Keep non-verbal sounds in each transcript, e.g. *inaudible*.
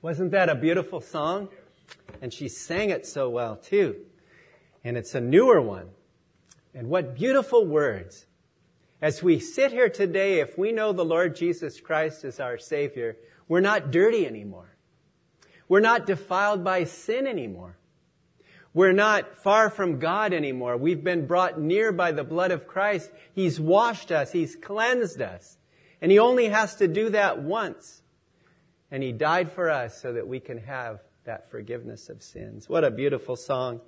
Wasn't that a beautiful song? And she sang it so well too. And it's a newer one. And what beautiful words. As we sit here today, if we know the Lord Jesus Christ as our Savior, we're not dirty anymore. We're not defiled by sin anymore. We're not far from God anymore. We've been brought near by the blood of Christ. He's washed us. He's cleansed us. And He only has to do that once. And He died for us so that we can have that forgiveness of sins. What a beautiful song.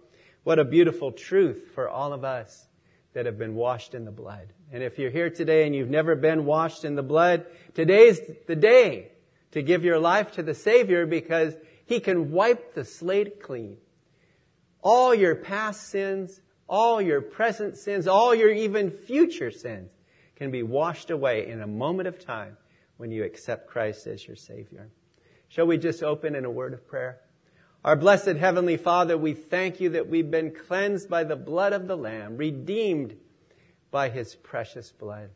What a beautiful truth for all of us that have been washed in the blood. And if you're here today and you've never been washed in the blood, today's the day to give your life to the Savior because He can wipe the slate clean. All your past sins, all your present sins, all your even future sins can be washed away in a moment of time when you accept Christ as your Savior. Shall we just open in a word of prayer? Our blessed Heavenly Father, we thank you that we've been cleansed by the blood of the Lamb, redeemed by His precious blood.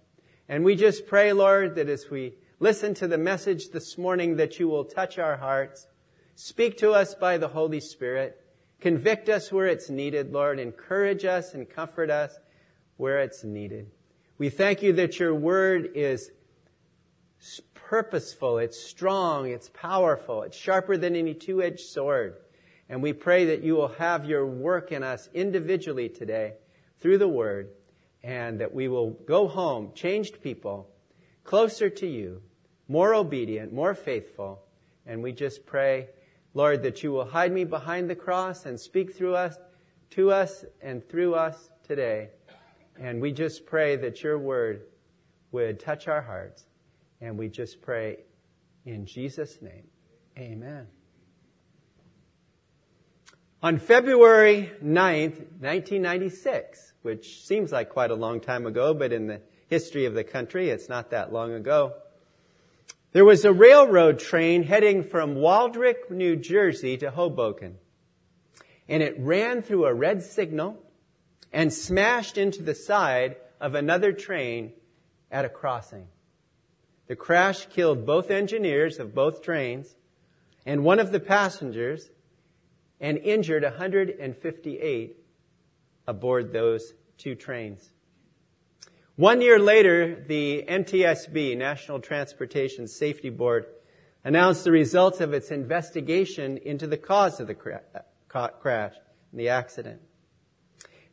And we just pray, Lord, that as we listen to the message this morning, that you will touch our hearts, speak to us by the Holy Spirit, convict us where it's needed, Lord, encourage us and comfort us where it's needed. We thank you that your word is purposeful, it's strong, it's powerful, it's sharper than any two-edged sword. And we pray that you will have your work in us individually today through the word and that we will go home changed people, closer to you, more obedient, more faithful. And we just pray, Lord, that you will hide me behind the cross and speak through us, to us and through us today. And we just pray that your word would touch our hearts and we just pray in Jesus' name. Amen. On February 9th, 1996, which seems like quite a long time ago, but in the history of the country, it's not that long ago. There was a railroad train heading from Waldwick, New Jersey to Hoboken. And it ran through a red signal and smashed into the side of another train at a crossing. The crash killed both engineers of both trains and one of the passengers and injured 158 aboard those two trains. One year later, the NTSB, National Transportation Safety Board, announced the results of its investigation into the cause of the cra- crash and the accident.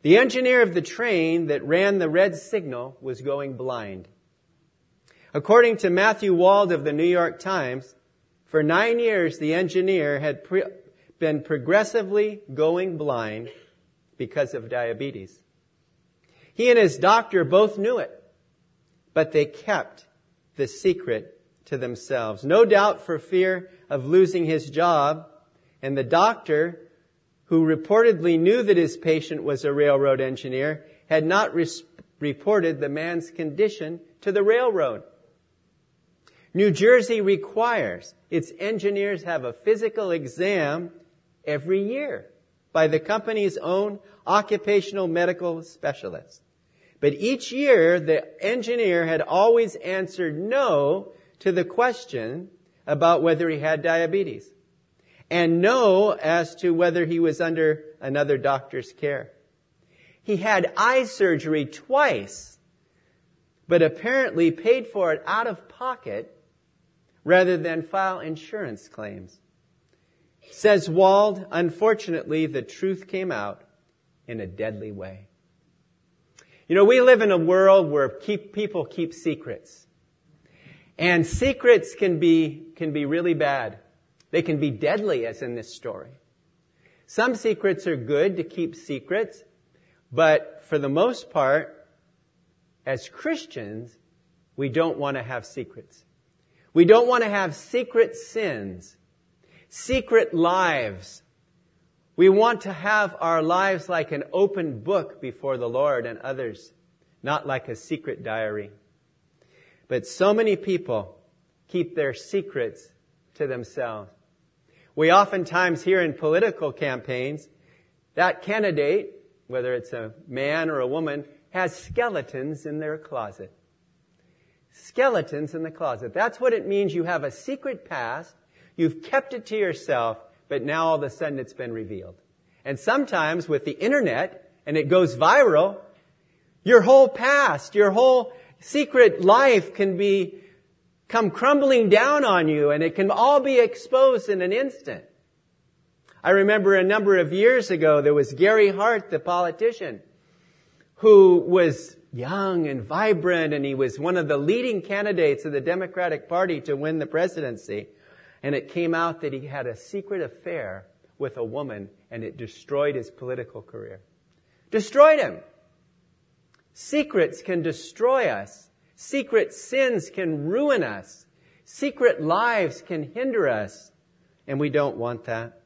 The engineer of the train that ran the red signal was going blind. According to Matthew Wald of the New York Times, for nine years the engineer had pre- been progressively going blind because of diabetes. He and his doctor both knew it, but they kept the secret to themselves. No doubt for fear of losing his job, and the doctor, who reportedly knew that his patient was a railroad engineer, had not res- reported the man's condition to the railroad. New Jersey requires its engineers have a physical exam every year by the company's own occupational medical specialist. But each year, the engineer had always answered no to the question about whether he had diabetes and no as to whether he was under another doctor's care. He had eye surgery twice, but apparently paid for it out of pocket rather than file insurance claims. Says Wald, unfortunately, the truth came out in a deadly way. You know, we live in a world where keep, people keep secrets. And secrets can be, can be really bad. They can be deadly, as in this story. Some secrets are good to keep secrets, but for the most part, as Christians, we don't want to have secrets. We don't want to have secret sins, secret lives. We want to have our lives like an open book before the Lord and others, not like a secret diary. But so many people keep their secrets to themselves. We oftentimes hear in political campaigns that candidate, whether it's a man or a woman, has skeletons in their closet skeletons in the closet. That's what it means you have a secret past. You've kept it to yourself, but now all of a sudden it's been revealed. And sometimes with the internet, and it goes viral, your whole past, your whole secret life can be come crumbling down on you and it can all be exposed in an instant. I remember a number of years ago there was Gary Hart, the politician, who was young and vibrant and he was one of the leading candidates of the Democratic Party to win the presidency. And it came out that he had a secret affair with a woman and it destroyed his political career. Destroyed him. Secrets can destroy us. Secret sins can ruin us. Secret lives can hinder us. And we don't want that.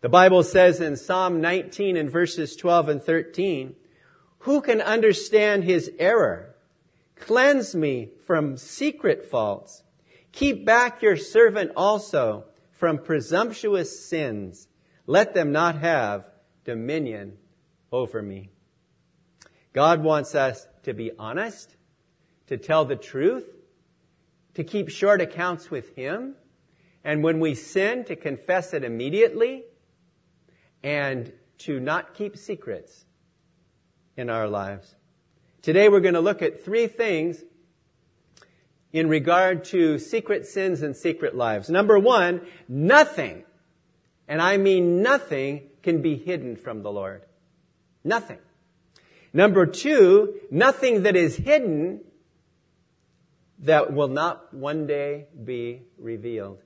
The Bible says in Psalm 19 in verses 12 and 13, who can understand his error? Cleanse me from secret faults. Keep back your servant also from presumptuous sins. Let them not have dominion over me. God wants us to be honest, to tell the truth, to keep short accounts with Him, and when we sin, to confess it immediately, and to not keep secrets in our lives. Today we're going to look at three things in regard to secret sins and secret lives. Number one, nothing, and I mean nothing, can be hidden from the Lord. Nothing. Number two, nothing that is hidden that will not one day be revealed.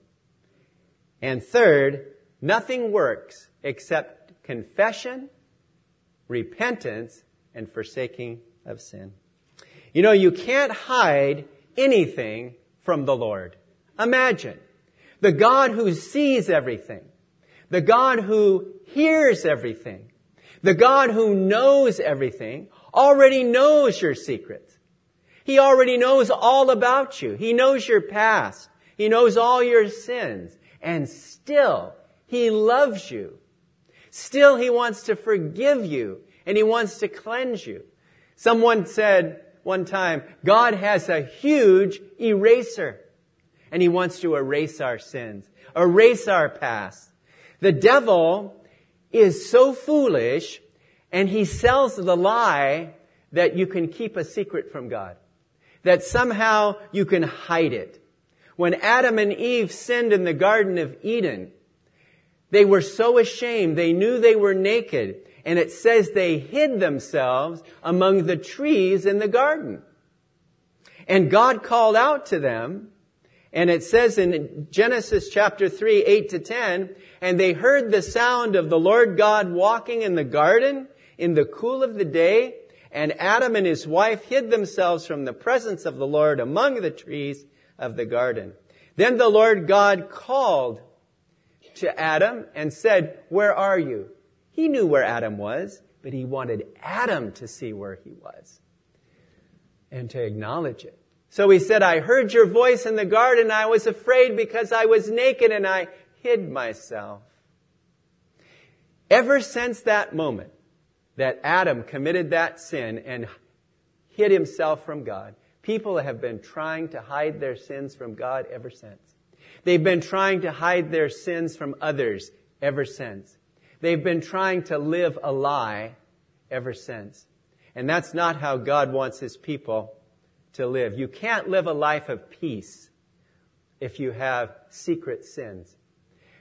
And third, nothing works except confession, repentance, and forsaking of sin. You know, you can't hide anything from the Lord. Imagine the God who sees everything, the God who hears everything, the God who knows everything already knows your secrets. He already knows all about you. He knows your past. He knows all your sins. And still, He loves you. Still, He wants to forgive you and He wants to cleanse you. Someone said one time, God has a huge eraser and He wants to erase our sins, erase our past. The devil is so foolish and he sells the lie that you can keep a secret from God. That somehow you can hide it. When Adam and Eve sinned in the Garden of Eden, they were so ashamed. They knew they were naked. And it says they hid themselves among the trees in the garden. And God called out to them and it says in Genesis chapter 3, 8 to 10, and they heard the sound of the Lord God walking in the garden in the cool of the day, and Adam and his wife hid themselves from the presence of the Lord among the trees of the garden. Then the Lord God called to Adam and said, Where are you? He knew where Adam was, but he wanted Adam to see where he was and to acknowledge it. So he said, I heard your voice in the garden. I was afraid because I was naked and I hid myself. Ever since that moment that Adam committed that sin and hid himself from God, people have been trying to hide their sins from God ever since. They've been trying to hide their sins from others ever since. They've been trying to live a lie ever since. And that's not how God wants his people to live. You can't live a life of peace if you have secret sins.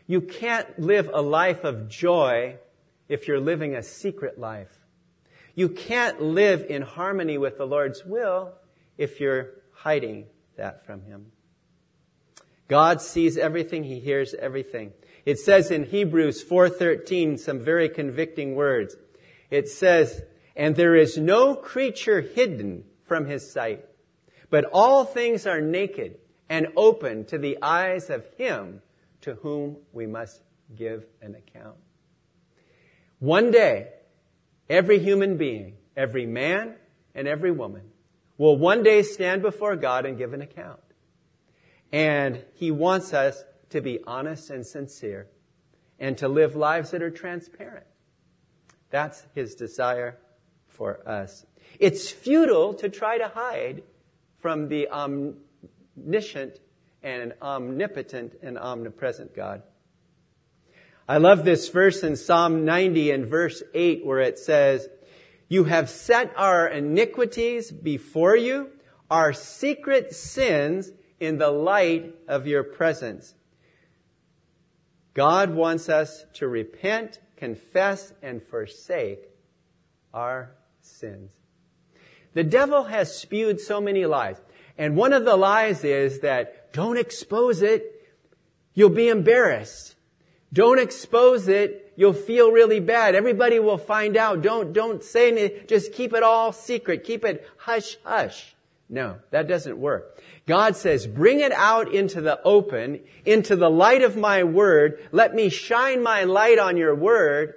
You can't live a life of joy if you're living a secret life. You can't live in harmony with the Lord's will if you're hiding that from Him. God sees everything. He hears everything. It says in Hebrews 4:13 some very convicting words. It says, "And there is no creature hidden from his sight, but all things are naked and open to the eyes of him to whom we must give an account. One day, every human being, every man and every woman will one day stand before God and give an account. And he wants us to be honest and sincere and to live lives that are transparent. That's his desire for us. It's futile to try to hide from the omniscient and omnipotent and omnipresent God. I love this verse in Psalm 90 and verse 8 where it says, You have set our iniquities before you, our secret sins in the light of your presence. God wants us to repent, confess, and forsake our sins. The devil has spewed so many lies. And one of the lies is that don't expose it. You'll be embarrassed. Don't expose it. You'll feel really bad. Everybody will find out. Don't, don't say anything. Just keep it all secret. Keep it hush hush. No, that doesn't work. God says, bring it out into the open, into the light of my word. Let me shine my light on your word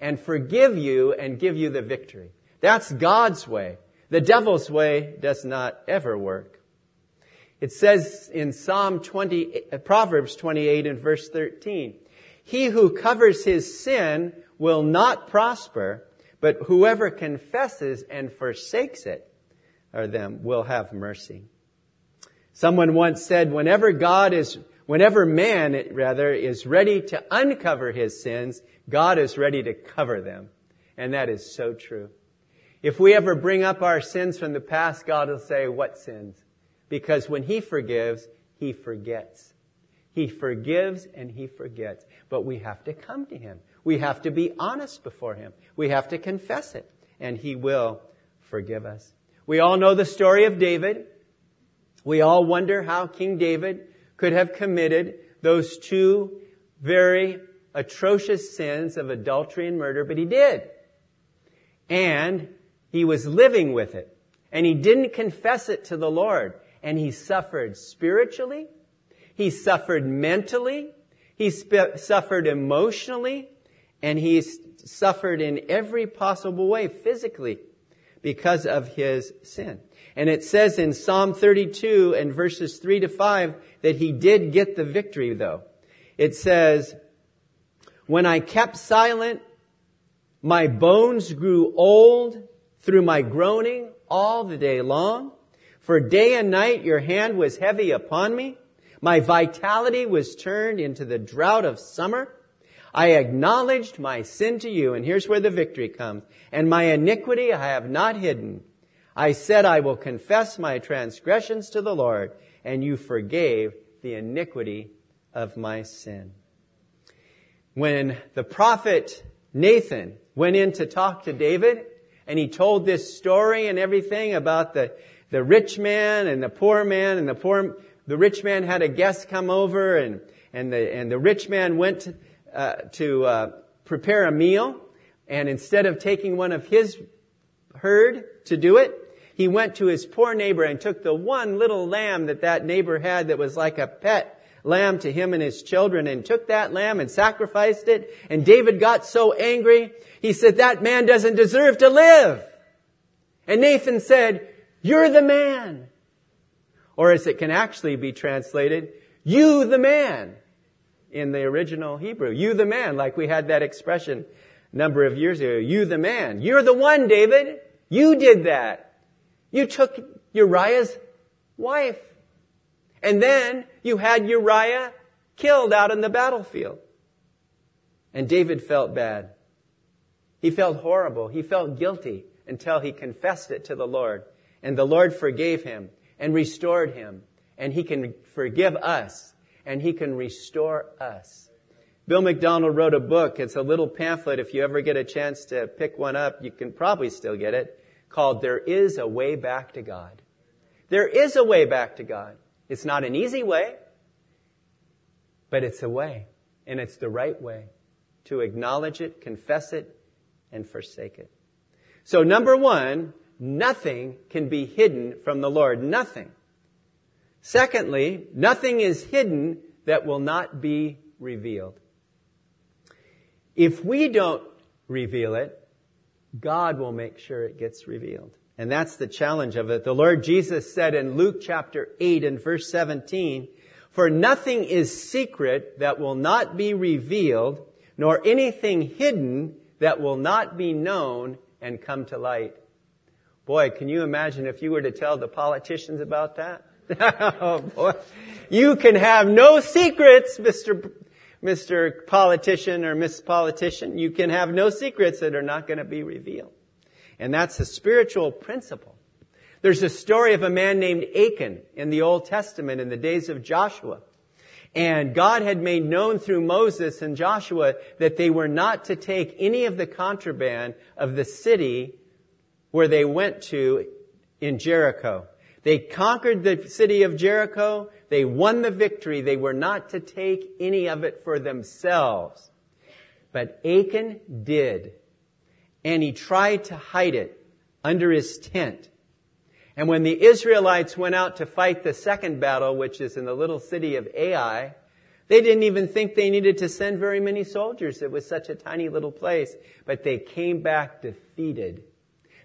and forgive you and give you the victory. That's God's way. The devil's way does not ever work. It says in Psalm 20, uh, Proverbs 28 and verse 13, he who covers his sin will not prosper, but whoever confesses and forsakes it or them will have mercy. Someone once said, whenever God is, whenever man, rather, is ready to uncover his sins, God is ready to cover them. And that is so true. If we ever bring up our sins from the past, God will say, what sins? Because when He forgives, He forgets. He forgives and He forgets. But we have to come to Him. We have to be honest before Him. We have to confess it. And He will forgive us. We all know the story of David. We all wonder how King David could have committed those two very atrocious sins of adultery and murder, but he did. And he was living with it. And he didn't confess it to the Lord and he suffered spiritually. He suffered mentally. He sp- suffered emotionally and he suffered in every possible way physically because of his sin. And it says in Psalm 32 and verses 3 to 5 that he did get the victory though. It says, when I kept silent, my bones grew old through my groaning all the day long. For day and night your hand was heavy upon me. My vitality was turned into the drought of summer. I acknowledged my sin to you, and here's where the victory comes. And my iniquity I have not hidden. I said, I will confess my transgressions to the Lord, and you forgave the iniquity of my sin. When the prophet Nathan went in to talk to David, and he told this story and everything about the the rich man and the poor man and the poor, the rich man had a guest come over and, and the, and the rich man went to, uh, to uh, prepare a meal and instead of taking one of his herd to do it, he went to his poor neighbor and took the one little lamb that that neighbor had that was like a pet lamb to him and his children and took that lamb and sacrificed it. And David got so angry, he said, that man doesn't deserve to live. And Nathan said, you're the man. Or as it can actually be translated, you the man in the original Hebrew. You the man, like we had that expression a number of years ago. You the man. You're the one, David. You did that. You took Uriah's wife. And then you had Uriah killed out in the battlefield. And David felt bad. He felt horrible. He felt guilty until he confessed it to the Lord. And the Lord forgave him and restored him. And he can forgive us and he can restore us. Bill MacDonald wrote a book. It's a little pamphlet. If you ever get a chance to pick one up, you can probably still get it called There is a Way Back to God. There is a way back to God. It's not an easy way, but it's a way and it's the right way to acknowledge it, confess it, and forsake it. So number one, Nothing can be hidden from the Lord. Nothing. Secondly, nothing is hidden that will not be revealed. If we don't reveal it, God will make sure it gets revealed. And that's the challenge of it. The Lord Jesus said in Luke chapter 8 and verse 17, For nothing is secret that will not be revealed, nor anything hidden that will not be known and come to light. Boy, can you imagine if you were to tell the politicians about that? *laughs* oh boy. You can have no secrets, Mr. Mr. Politician or Miss Politician. You can have no secrets that are not going to be revealed. And that's a spiritual principle. There's a story of a man named Achan in the Old Testament in the days of Joshua. And God had made known through Moses and Joshua that they were not to take any of the contraband of the city where they went to in Jericho. They conquered the city of Jericho. They won the victory. They were not to take any of it for themselves. But Achan did. And he tried to hide it under his tent. And when the Israelites went out to fight the second battle, which is in the little city of Ai, they didn't even think they needed to send very many soldiers. It was such a tiny little place. But they came back defeated.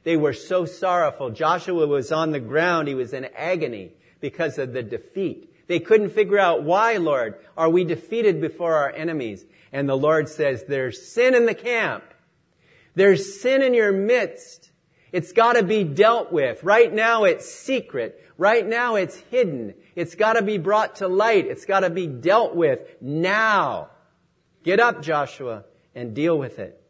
They were so sorrowful. Joshua was on the ground. He was in agony because of the defeat. They couldn't figure out why, Lord, are we defeated before our enemies? And the Lord says, there's sin in the camp. There's sin in your midst. It's gotta be dealt with. Right now it's secret. Right now it's hidden. It's gotta be brought to light. It's gotta be dealt with now. Get up, Joshua, and deal with it.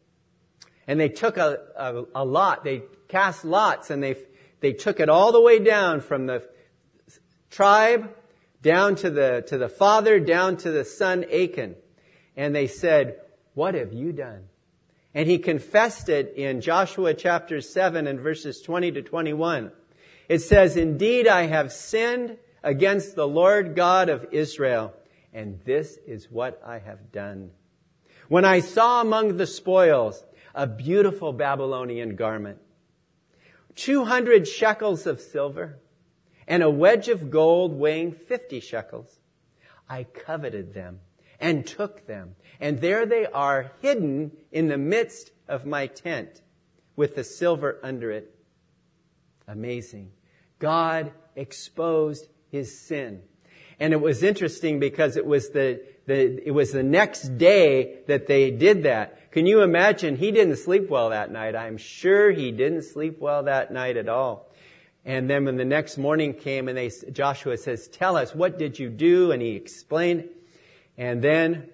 And they took a, a, a lot. They cast lots and they, they took it all the way down from the tribe down to the, to the father, down to the son Achan. And they said, what have you done? And he confessed it in Joshua chapter 7 and verses 20 to 21. It says, Indeed, I have sinned against the Lord God of Israel, and this is what I have done. When I saw among the spoils a beautiful Babylonian garment, 200 shekels of silver, and a wedge of gold weighing 50 shekels, I coveted them and took them. And there they are hidden in the midst of my tent with the silver under it. Amazing. God exposed his sin. And it was interesting because it was the, the, it was the next day that they did that. Can you imagine? He didn't sleep well that night. I'm sure he didn't sleep well that night at all. And then when the next morning came and they, Joshua says, tell us, what did you do? And he explained. And then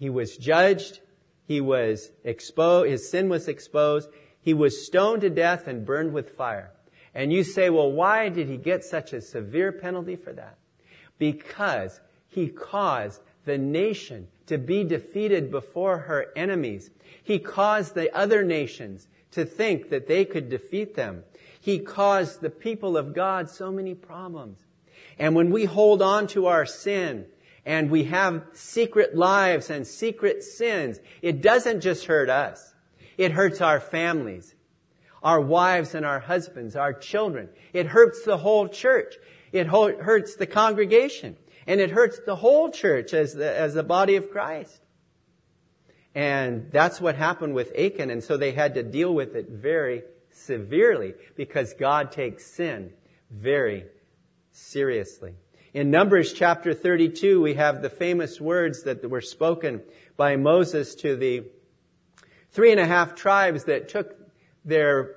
he was judged. He was exposed. His sin was exposed. He was stoned to death and burned with fire. And you say, well, why did he get such a severe penalty for that? Because he caused the nation to be defeated before her enemies. He caused the other nations to think that they could defeat them. He caused the people of God so many problems. And when we hold on to our sin and we have secret lives and secret sins, it doesn't just hurt us. It hurts our families, our wives and our husbands, our children. It hurts the whole church. It hurts the congregation. And it hurts the whole church as the, as the body of Christ. And that's what happened with Achan. And so they had to deal with it very severely because God takes sin very seriously. In Numbers chapter 32, we have the famous words that were spoken by Moses to the three and a half tribes that took their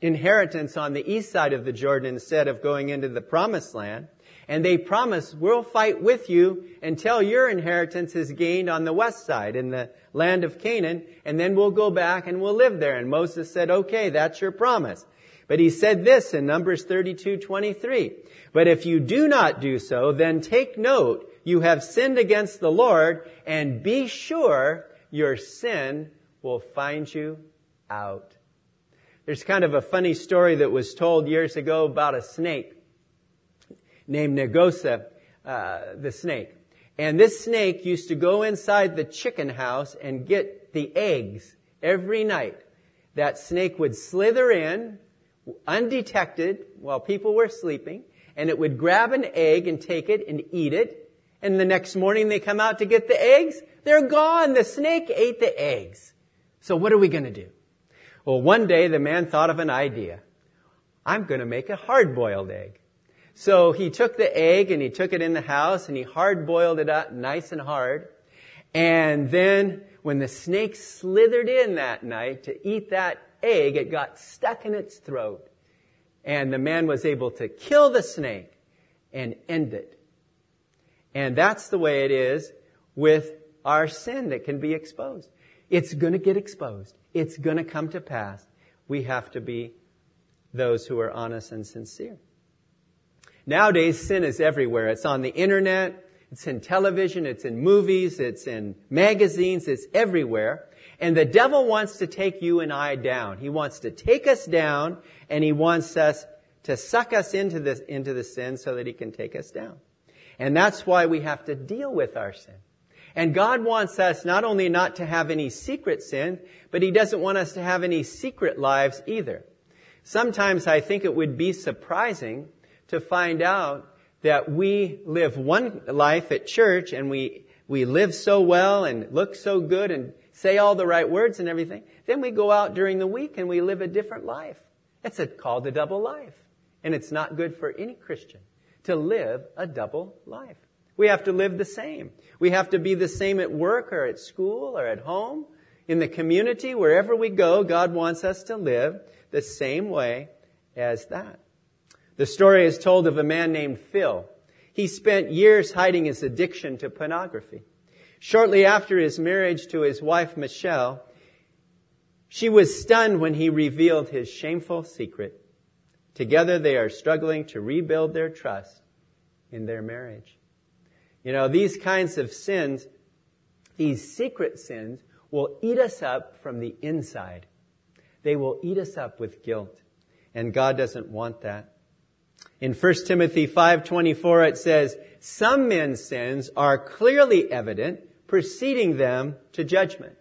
inheritance on the east side of the Jordan instead of going into the promised land. And they promise, we'll fight with you until your inheritance is gained on the west side in the land of Canaan, and then we'll go back and we'll live there. And Moses said, okay, that's your promise. But he said this in Numbers 32, 23. But if you do not do so, then take note, you have sinned against the Lord, and be sure your sin will find you out. There's kind of a funny story that was told years ago about a snake named Negosa, uh, the snake. And this snake used to go inside the chicken house and get the eggs every night. That snake would slither in undetected while people were sleeping and it would grab an egg and take it and eat it. And the next morning they come out to get the eggs. They're gone. The snake ate the eggs. So what are we going to do? Well, one day the man thought of an idea. I'm going to make a hard-boiled egg. So he took the egg and he took it in the house and he hard boiled it up nice and hard. And then when the snake slithered in that night to eat that egg, it got stuck in its throat. And the man was able to kill the snake and end it. And that's the way it is with our sin that can be exposed. It's gonna get exposed. It's gonna come to pass. We have to be those who are honest and sincere. Nowadays, sin is everywhere. It's on the internet, it's in television, it's in movies, it's in magazines, it's everywhere. And the devil wants to take you and I down. He wants to take us down and he wants us to suck us into this, into the sin so that he can take us down. And that's why we have to deal with our sin. And God wants us not only not to have any secret sin, but he doesn't want us to have any secret lives either. Sometimes I think it would be surprising to find out that we live one life at church and we, we live so well and look so good and say all the right words and everything. Then we go out during the week and we live a different life. It's a, called a double life. And it's not good for any Christian to live a double life. We have to live the same. We have to be the same at work or at school or at home, in the community, wherever we go. God wants us to live the same way as that. The story is told of a man named Phil. He spent years hiding his addiction to pornography. Shortly after his marriage to his wife Michelle, she was stunned when he revealed his shameful secret. Together they are struggling to rebuild their trust in their marriage. You know, these kinds of sins, these secret sins, will eat us up from the inside. They will eat us up with guilt. And God doesn't want that. In 1 Timothy 5:24 it says, "Some men's sins are clearly evident, preceding them to judgment.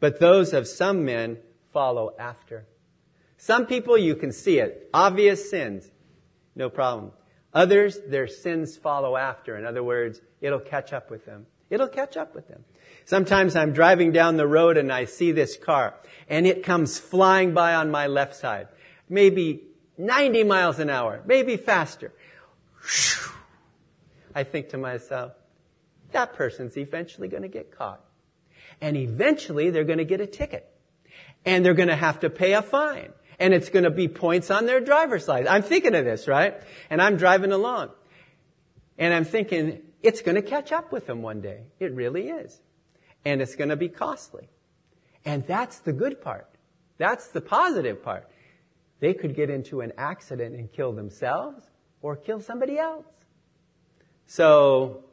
But those of some men follow after. Some people you can see it. Obvious sins. No problem. Others, their sins follow after. In other words, it'll catch up with them. It'll catch up with them. Sometimes I'm driving down the road and I see this car and it comes flying by on my left side. Maybe 90 miles an hour, maybe faster. I think to myself, that person's eventually going to get caught. And eventually they're going to get a ticket. And they're going to have to pay a fine. And it's going to be points on their driver's license. I'm thinking of this, right? And I'm driving along. And I'm thinking, it's going to catch up with them one day. It really is. And it's going to be costly. And that's the good part. That's the positive part. They could get into an accident and kill themselves or kill somebody else. So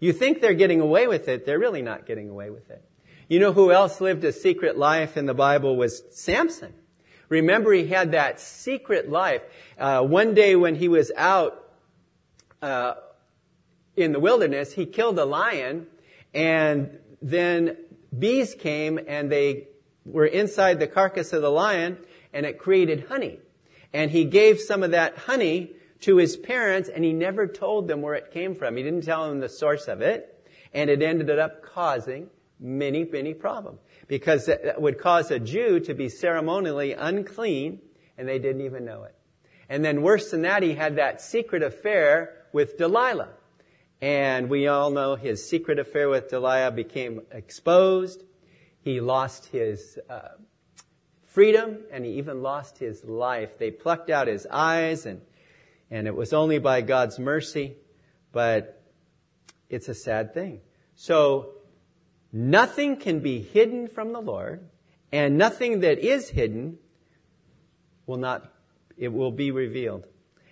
you think they're getting away with it, they're really not getting away with it. You know who else lived a secret life in the Bible was Samson. Remember he had that secret life. Uh, one day when he was out uh, in the wilderness, he killed a lion and then bees came and they were inside the carcass of the lion and it created honey. And he gave some of that honey to his parents and he never told them where it came from. He didn't tell them the source of it. And it ended up causing many, many problems. Because that would cause a Jew to be ceremonially unclean and they didn't even know it. And then worse than that, he had that secret affair with Delilah. And we all know his secret affair with Delilah became exposed. He lost his uh, freedom and he even lost his life. They plucked out his eyes and and it was only by God's mercy, but it's a sad thing. So, nothing can be hidden from the Lord, and nothing that is hidden will not, it will be revealed.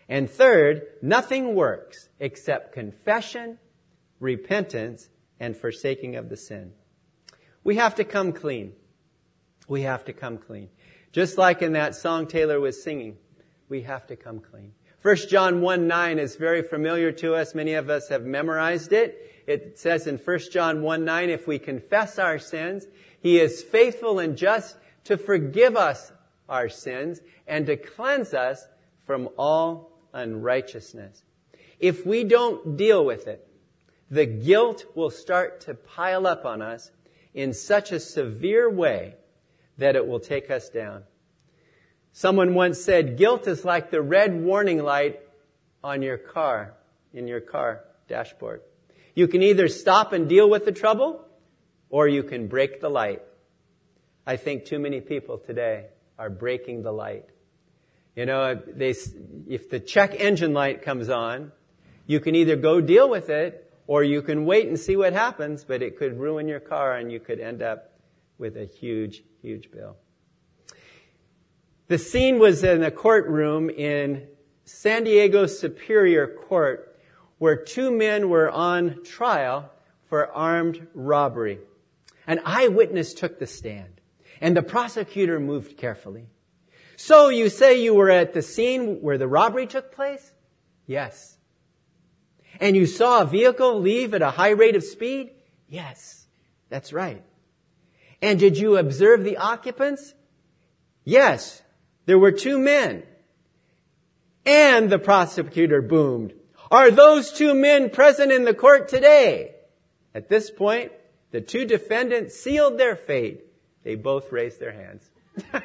And third, nothing works except confession, repentance, and forsaking of the sin. We have to come clean. We have to come clean. Just like in that song Taylor was singing, we have to come clean. 1 John 1 9 is very familiar to us. Many of us have memorized it. It says in 1 John 1 9, if we confess our sins, He is faithful and just to forgive us our sins and to cleanse us from all unrighteousness. If we don't deal with it, the guilt will start to pile up on us in such a severe way that it will take us down. Someone once said, guilt is like the red warning light on your car, in your car dashboard. You can either stop and deal with the trouble, or you can break the light. I think too many people today are breaking the light. You know, they, if the check engine light comes on, You can either go deal with it or you can wait and see what happens, but it could ruin your car and you could end up with a huge, huge bill. The scene was in a courtroom in San Diego Superior Court where two men were on trial for armed robbery. An eyewitness took the stand and the prosecutor moved carefully. So you say you were at the scene where the robbery took place? Yes. And you saw a vehicle leave at a high rate of speed? Yes. That's right. And did you observe the occupants? Yes. There were two men. And the prosecutor boomed. Are those two men present in the court today? At this point, the two defendants sealed their fate. They both raised their hands. *laughs*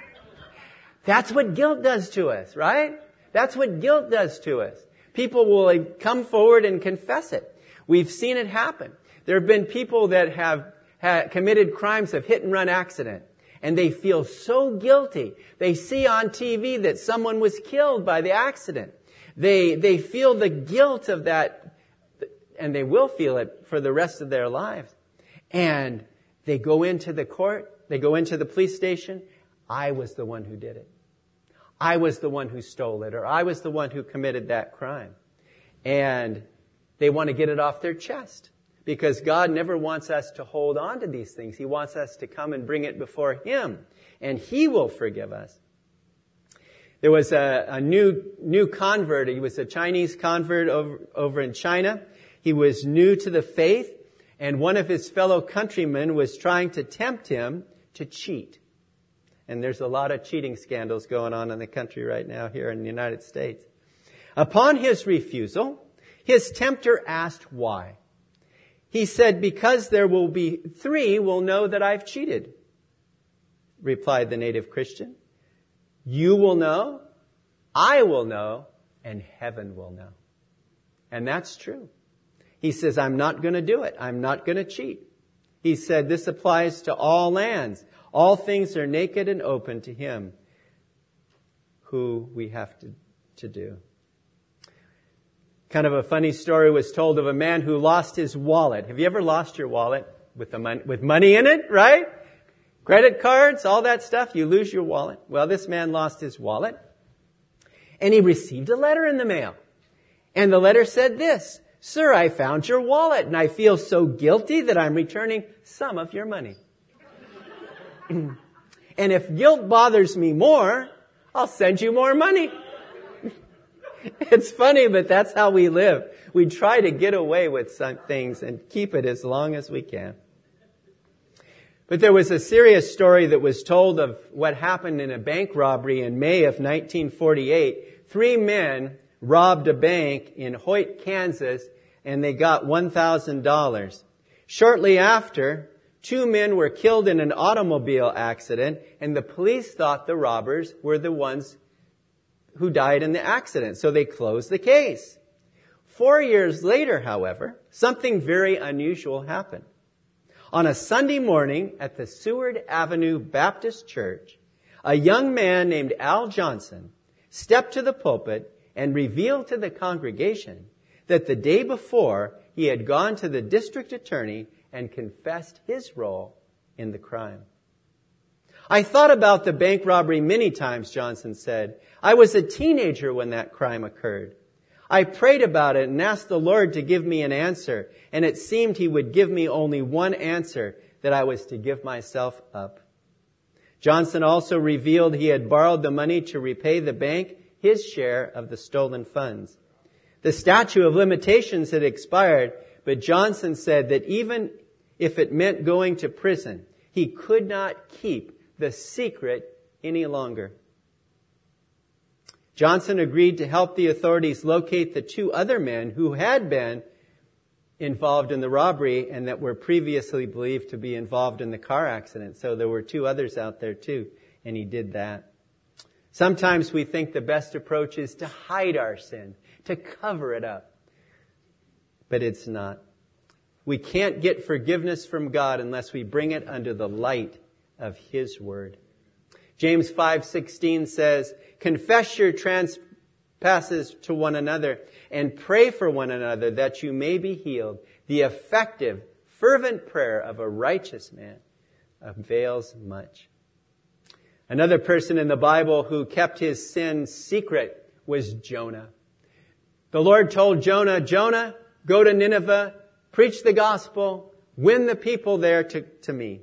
That's what guilt does to us, right? That's what guilt does to us. People will come forward and confess it. We've seen it happen. There have been people that have, committed crimes of hit and run accident and they feel so guilty. They see on TV that someone was killed by the accident. They, they feel the guilt of that and they will feel it for the rest of their lives. And they go into the court, they go into the police station. I was the one who did it. I was the one who stole it, or I was the one who committed that crime. And they want to get it off their chest. Because God never wants us to hold on to these things. He wants us to come and bring it before Him. And He will forgive us. There was a, a new, new convert. He was a Chinese convert over, over in China. He was new to the faith. And one of his fellow countrymen was trying to tempt him to cheat. And there's a lot of cheating scandals going on in the country right now here in the United States. Upon his refusal, his tempter asked why. He said, because there will be three will know that I've cheated, replied the native Christian. You will know, I will know, and heaven will know. And that's true. He says, I'm not going to do it. I'm not going to cheat. He said, this applies to all lands. All things are naked and open to him who we have to, to do. Kind of a funny story was told of a man who lost his wallet. Have you ever lost your wallet with, the mon- with money in it, right? Credit cards, all that stuff, you lose your wallet. Well, this man lost his wallet and he received a letter in the mail. And the letter said this, Sir, I found your wallet and I feel so guilty that I'm returning some of your money. *clears throat* and if guilt bothers me more, I'll send you more money. *laughs* it's funny, but that's how we live. We try to get away with some things and keep it as long as we can. But there was a serious story that was told of what happened in a bank robbery in May of 1948. Three men robbed a bank in Hoyt, Kansas, and they got $1,000. Shortly after, Two men were killed in an automobile accident, and the police thought the robbers were the ones who died in the accident, so they closed the case. Four years later, however, something very unusual happened. On a Sunday morning at the Seward Avenue Baptist Church, a young man named Al Johnson stepped to the pulpit and revealed to the congregation that the day before he had gone to the district attorney and confessed his role in the crime. I thought about the bank robbery many times, Johnson said. I was a teenager when that crime occurred. I prayed about it and asked the Lord to give me an answer, and it seemed he would give me only one answer, that I was to give myself up. Johnson also revealed he had borrowed the money to repay the bank his share of the stolen funds. The statute of limitations had expired, but Johnson said that even if it meant going to prison. He could not keep the secret any longer. Johnson agreed to help the authorities locate the two other men who had been involved in the robbery and that were previously believed to be involved in the car accident. So there were two others out there too, and he did that. Sometimes we think the best approach is to hide our sin, to cover it up. But it's not. We can't get forgiveness from God unless we bring it under the light of His Word. James 5:16 says, "Confess your trans- passes to one another and pray for one another that you may be healed. The effective, fervent prayer of a righteous man avails much. Another person in the Bible who kept his sin secret was Jonah. The Lord told Jonah, Jonah, go to Nineveh, preach the gospel, win the people there to, to me.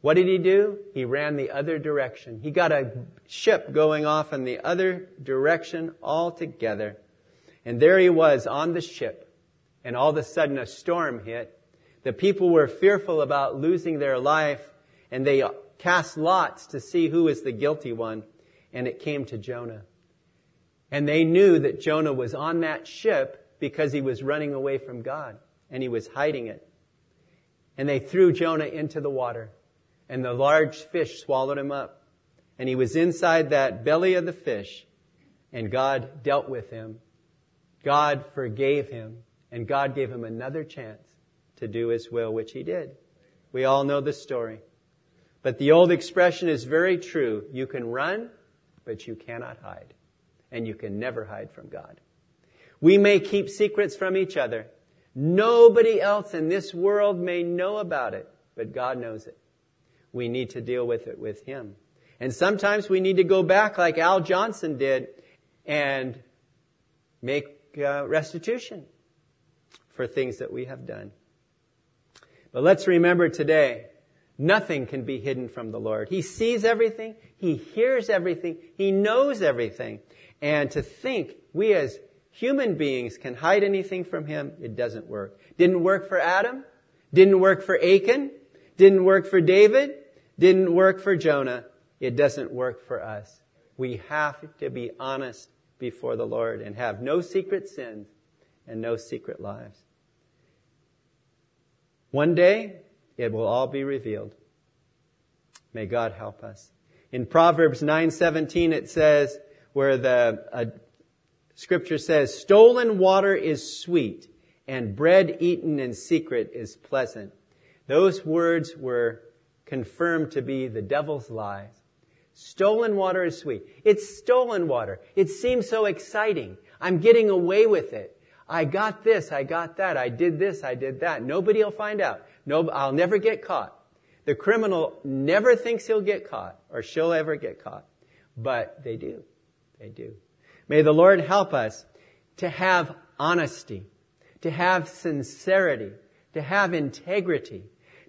What did he do? He ran the other direction. He got a ship going off in the other direction altogether. And there he was on the ship. And all of a sudden a storm hit. The people were fearful about losing their life and they cast lots to see who was the guilty one. And it came to Jonah. And they knew that Jonah was on that ship because he was running away from God and he was hiding it. And they threw Jonah into the water and the large fish swallowed him up. And he was inside that belly of the fish, and God dealt with him. God forgave him, and God gave him another chance to do his will, which he did. We all know the story. But the old expression is very true. You can run, but you cannot hide. And you can never hide from God. We may keep secrets from each other. Nobody else in this world may know about it, but God knows it we need to deal with it with Him. And sometimes we need to go back like Al Johnson did and make uh, restitution for things that we have done. But let's remember today, nothing can be hidden from the Lord. He sees everything. He hears everything. He knows everything. And to think we as human beings can hide anything from Him, it doesn't work. Didn't work for Adam. Didn't work for Achan. Didn't work for David. Didn't work for Jonah. It doesn't work for us. We have to be honest before the Lord and have no secret sins and no secret lives. One day, it will all be revealed. May God help us. In Proverbs 9:17 it says where the uh, scripture says stolen water is sweet and bread eaten in secret is pleasant. Those words were confirmed to be the devil's lies. Stolen water is sweet. It's stolen water. It seems so exciting. I'm getting away with it. I got this, I got that, I did this, I did that. Nobody will find out. No, I'll never get caught. The criminal never thinks he'll get caught or she'll ever get caught. But they do. They do. May the Lord help us to have honesty, to have sincerity, to have integrity,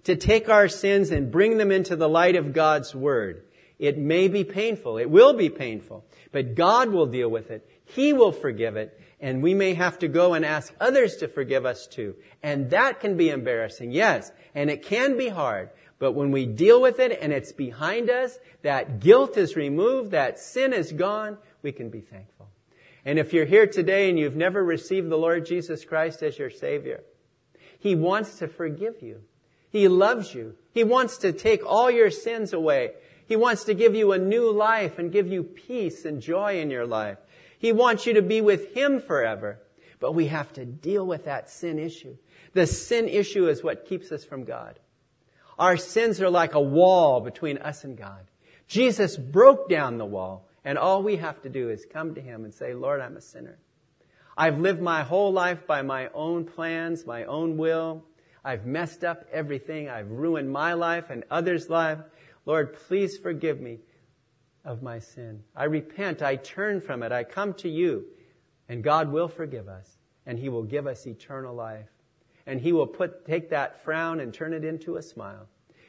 to take our sins and bring them into the light of God's Word. It may be painful. It will be painful. But God will deal with it. He will forgive it. And we may have to go and ask others to forgive us too. And that can be embarrassing. Yes. And it can be hard. But when we deal with it and it's behind us, that guilt is removed, that sin is gone, we can be thankful. And if you're here today and you've never received the Lord Jesus Christ as your Savior, He wants to forgive you. He loves you. He wants to take all your sins away. He wants to give you a new life and give you peace and joy in your life. He wants you to be with Him forever. But we have to deal with that sin issue. The sin issue is what keeps us from God. Our sins are like a wall between us and God. Jesus broke down the wall, and all we have to do is come to Him and say, Lord, I'm a sinner. I've lived my whole life by my own plans, my own will. I've messed up everything. I've ruined my life and others' life. Lord, please forgive me of my sin. I repent. I turn from it. I come to you. And God will forgive us. And He will give us eternal life. And He will put, take that frown and turn it into a smile.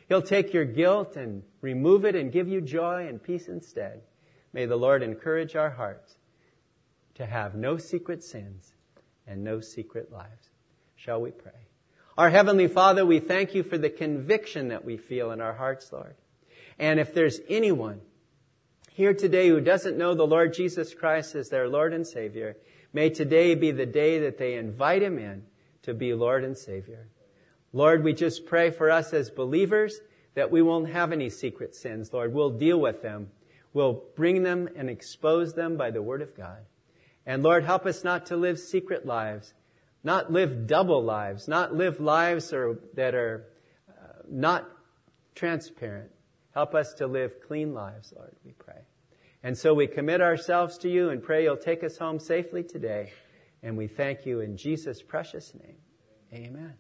He'll take your guilt and remove it and give you joy and peace instead. May the Lord encourage our hearts to have no secret sins and no secret lives. Shall we pray? Our Heavenly Father, we thank you for the conviction that we feel in our hearts, Lord. And if there's anyone here today who doesn't know the Lord Jesus Christ as their Lord and Savior, may today be the day that they invite Him in to be Lord and Savior. Lord, we just pray for us as believers that we won't have any secret sins, Lord. We'll deal with them. We'll bring them and expose them by the Word of God. And Lord, help us not to live secret lives not live double lives, not live lives that are uh, not transparent. Help us to live clean lives, Lord, we pray. And so we commit ourselves to you and pray you'll take us home safely today. And we thank you in Jesus' precious name. Amen.